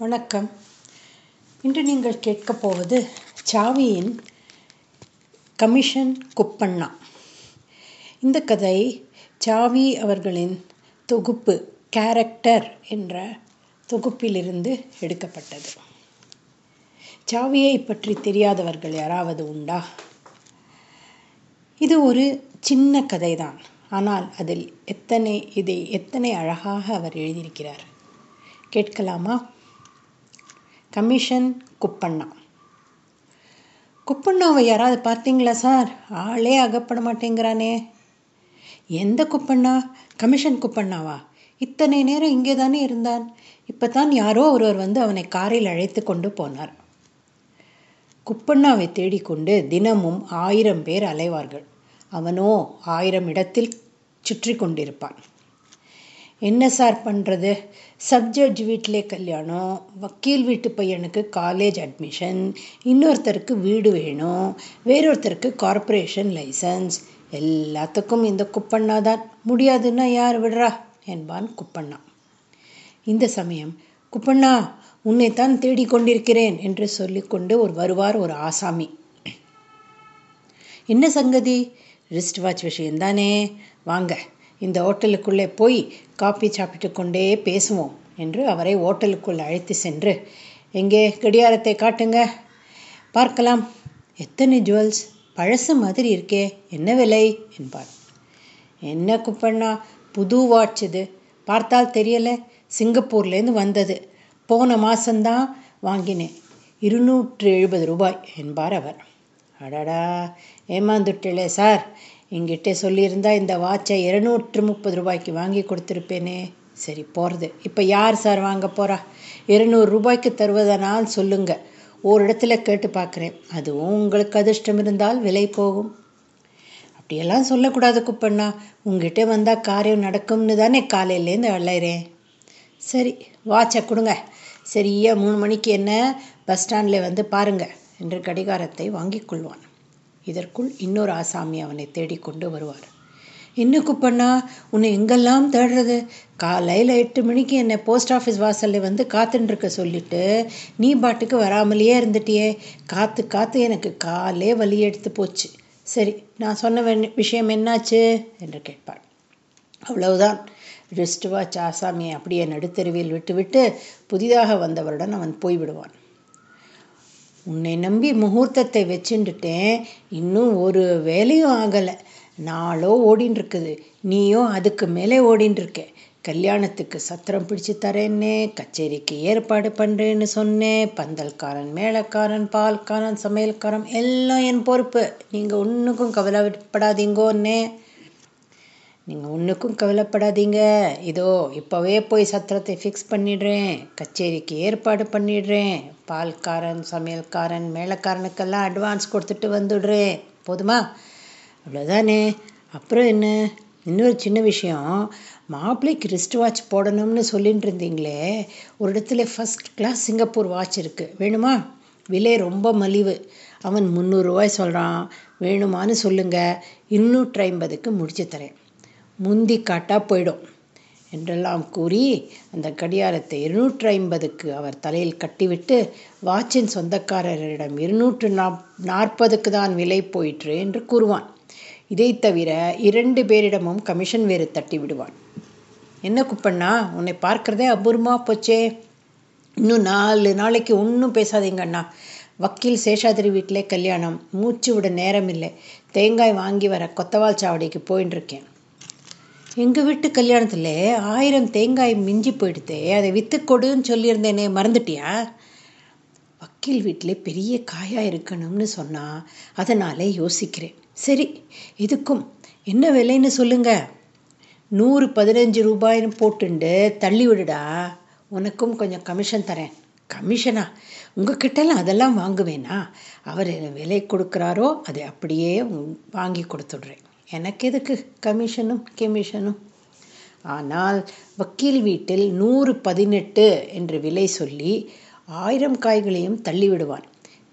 வணக்கம். இன்று நீங்கள் கேட்கப் போவது சாவியின் கமிஷன் குப்பண்ணா. இந்த கதை சாவி அவர்களின் தொகுப்பு கேரக்டர் என்ற தொகுப்பிலிருந்து எடுக்கப்பட்டது. சாவியை பற்றி தெரியாதவர்கள் யாராவது உண்டா? இது ஒரு சின்ன கதைதான். ஆனால் அதில் எத்தனை இதை எத்தனை அழகாக அவர் எழுதியிருக்கிறார்? கேட்கலாமா? கமிஷன் குப்பண்ணா. குப்பண்ணாவை யாராவது பார்த்தீங்களா சார்? ஆளே அகப்பட மாட்டேங்கிறானே. எந்த குப்பண்ணா? கமிஷன் குப்பண்ணாவா? இத்தனை நேரம் இங்கே தானே இருந்தான். இப்போ தான் யாரோ ஒருவர் வந்து அவனை காரில் அழைத்து கொண்டு போனார். குப்பண்ணாவை தேடிக்கொண்டு தினமும் ஆயிரம் பேர் அலைவார்கள். அவனோ ஆயிரம் இடத்தில் சுற்றி கொண்டிருப்பான். என்ன சார் பண்ணுறது சப்ஜட்ஜ் வீட்டிலே கல்யாணம் வக்கீல் வீட்டு பையனுக்கு காலேஜ் அட்மிஷன் இன்னொருத்தருக்கு வீடு வேணும் வேறொருத்தருக்கு கார்ப்பரேஷன் லைசன்ஸ் எல்லாத்துக்கும் இந்த குப்பண்ணா தான். முடியாதுன்னா யார் விடுறா? என்பான் குப்பண்ணா. இந்த சமயம் குப்பண்ணா உன்னைத்தான் தேடிக்கொண்டிருக்கிறேன் என்று சொல்லிக்கொண்டு ஒரு வருவார் ஒரு ஆசாமி. என்ன சங்கதி? ரிஸ்ட் வாட்ச் விஷயம்தானே? வாங்க. இந்த ஹோட்டலுக்குள்ளே போய் காப்பி சாப்பிட்டு கொண்டே பேசுவோம் என்று அவரை ஹோட்டலுக்குள் அழைத்து சென்று எங்கே? கடியாரத்தை காட்டுங்க. பார்க்கலாம். எத்தனை ஜுவல்ஸ்? பழசு மாதிரி இருக்கே. என்ன விலை? என்பார். என்ன குப்பண்ணா? புது வாட்ச் இது. பார்த்தால் தெரியலை. சிங்கப்பூர்லேருந்து வந்தது. போன மாதம்தான் வாங்கினேன். இருநூற்று எழுபது ரூபாய் என்பார் அவர். அடடா! ஏமாந்துட்டலே சார். எங்கிட்ட சொல்லியிருந்தா இந்த வாட்சை இருநூற்று முப்பது ரூபாய்க்கு வாங்கி கொடுத்துருப்பேனே. சரி போகிறது இப்போ யார் சார் வாங்க போகிறா இருநூறு ரூபாய்க்கு தருவதனால் சொல்லுங்க. ஒரு இடத்துல கேட்டு பார்க்குறேன். அதுவும் உங்களுக்கு அதிர்ஷ்டம் இருந்தால் விலை போகும். அப்படியெல்லாம் சொல்லக்கூடாது குப்பண்ணா. உங்ககிட்ட வந்தால் காரியம் நடக்கும்னு தானே காலையிலேருந்து அழைகிறேன் சரி வாட்சை கொடுங்க. சரியா மூணு மணிக்கு என்ன பஸ் ஸ்டாண்டில் வந்து பாருங்கள் என்று கடிகாரத்தை வாங்கிக் கொள்வான். இதற்குள் இன்னொரு ஆசாமி அவனை தேடிக்கொண்டு வருவார். என்ன குப்பண்ணா உன்னை எங்கெல்லாம் தேடுறது? காலையில் எட்டு மணிக்கு என்னை போஸ்ட் ஆஃபீஸ் வாசலில் வந்து காத்துட்டுருக்க சொல்லிட்டு நீ பாட்டுக்கு வராமலேயே இருந்துட்டியே. காற்று காற்று எனக்கு காலே வலி எடுத்து போச்சு. சரி நான் சொன்ன விஷயம் என்னாச்சு? என்று கேட்பாள். அவ்வளவுதான். ரிஸ்ட் வாட்ச் ஆசாமியை அப்படியே நடுத்தெருவில் விட்டுவிட்டு புதிதாக வந்தவருடன் அவன் போய்விடுவான். உன்னை நம்பி முகூர்த்தத்தை வச்சுட்டுட்டேன். இன்னும் ஒரு வேலையும் ஆகலை. நாளோ ஓடின்னு இருக்குது நீயும் அதுக்கு மேலே ஓடின்னு இருக்க கல்யாணத்துக்கு சத்திரம் பிடிச்சு தரேன்னே கச்சேரிக்கு ஏற்பாடு பண்ணுறேன்னு சொன்னேன் பந்தல்காரன் மேளக்காரன் பால்காரன் சமையல்காரன் எல்லாம் என் பொறுப்பு. நீங்கள் ஒன்றுக்கும் கவலைப்படாதீங்கோன்னே. நீங்கள் ஒன்றுக்கும் கவலைப்படாதீங்க. இதோ இப்போவே போய் சத்திரத்தை ஃபிக்ஸ் பண்ணிடுறேன். கச்சேரிக்கு ஏற்பாடு பண்ணிடுறேன். பால்காரன் சமையல்காரன் மேளக்காரனுக்கெல்லாம் அட்வான்ஸ் கொடுத்துட்டு வந்துடுறேன். போதுமா? அவ்வளோதானே அப்புறம் என்ன? இன்னொரு சின்ன விஷயம். மாப்பிள்ளைக்கு ரிஸ்ட் வாட்ச் போடணும்னு சொல்லிட்டு இருந்தீங்களே. ஒரு இடத்துல ஃபஸ்ட் கிளாஸ் சிங்கப்பூர் வாட்ச் இருக்குது வேணுமா? விலை ரொம்ப மலிவு. அவன் முந்நூறுரூவாய் சொல்கிறான் வேணுமான்னு சொல்லுங்கள் இன்னூற்றி ஐம்பதுக்கு முடிச்சு தரேன். முந்தி காட்டா போயிடும் என்றெல்லாம் கூறி அந்த கடியாரத்தை இருநூற்றி ஐம்பதுக்கு அவர் தலையில் கட்டிவிட்டு வாட்சின் சொந்தக்காரரிடம் இருநூற்று நாப் நாற்பதுக்கு தான் விலை போயிற்று என்று கூறுவான். இதை தவிர இரண்டு பேரிடமும் கமிஷன் வேறு தட்டி விடுவான். என்ன குப்பண்ணா உன்னை பார்க்கறதே அபூர்வமா போச்சே. இன்னும் நாலு நாளைக்கு ஒன்றும் பேசாதீங்க அண்ணா. வக்கீல் சேஷாதிரி வீட்டிலே கல்யாணம். மூச்சு விட நேரம் இல்லை தேங்காய் வாங்கி வர கொத்தவால் சாவடிக்கு போயின்னு இருக்கேன் எங்கள் வீட்டு கல்யாணத்தில் ஆயிரம் தேங்காய் மிஞ்சி போயிடுதே அதை விற்று கொடுன்னு சொல்லியிருந்தேனே மறந்துட்டியா? வக்கீல் வீட்டில் பெரிய காயாக இருக்கணும்னு சொன்னால் அதனாலே யோசிக்கிறேன். சரி இதுக்கும் என்ன விலைன்னு சொல்லுங்க. நூறு பதினஞ்சு ரூபாய்னு போட்டுண்டு தள்ளி விடுடா. உனக்கும் கொஞ்சம் கமிஷன் தரேன். கமிஷனா? உங்ககிட்டலாம் அதெல்லாம் வாங்குவேனா? அவர் விலை கொடுக்குறாரோ அதை அப்படியே வாங்கி கொடுத்துடுறேன். எனக்கு எதுக்கு கமிஷனும் கெமிஷனும். ஆனால் வக்கீல் வீட்டில் நூறு பதினெட்டு என்று விலை சொல்லி ஆயிரம் காய்களையும் தள்ளிவிடுவான்.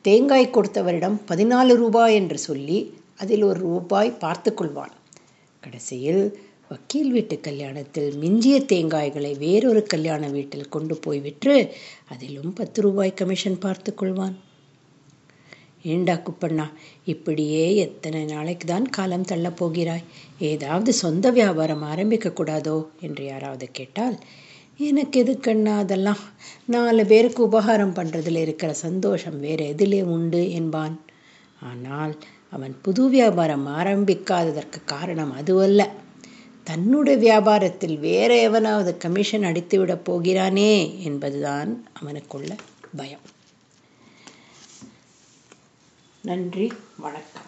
தேங்காய் கொடுத்தவரிடம் பதினாலு ரூபாய் என்று சொல்லி அதில் ஒரு ரூபாய் பார்த்து கொள்வான். கடைசியில் வக்கீல் வீட்டு கல்யாணத்தில் மிஞ்சிய தேங்காய்களை வேறொரு கல்யாண வீட்டில் கொண்டு போய் விற்று அதிலும் பத்து ரூபாய் கமிஷன் பார்த்து கொள்வான். ஏண்டா குப்பண்ணா? இப்படியே எத்தனை நாளைக்கு தான் காலம் தள்ளப் போகிறாய்? ஏதாவது சொந்த வியாபாரம் ஆரம்பிக்க கூடாதோ? என்று யாராவது கேட்டால் எனக்கு எதுக்கண்ணா அதெல்லாம்? நாலு பேருக்கு உபகாரம் பண்ணுறதுல இருக்கிற சந்தோஷம் வேறு எதிலே உண்டு என்பான். ஆனால் அவன் புது வியாபாரம் ஆரம்பிக்காததற்கு காரணம் அதுவல்ல. தன்னுடைய வியாபாரத்தில் வேற எவனாவது கமிஷன் அடித்துவிடப் போகிறானே என்பதுதான் அவனுக்குள்ள பயம். நன்றி வணக்கம்.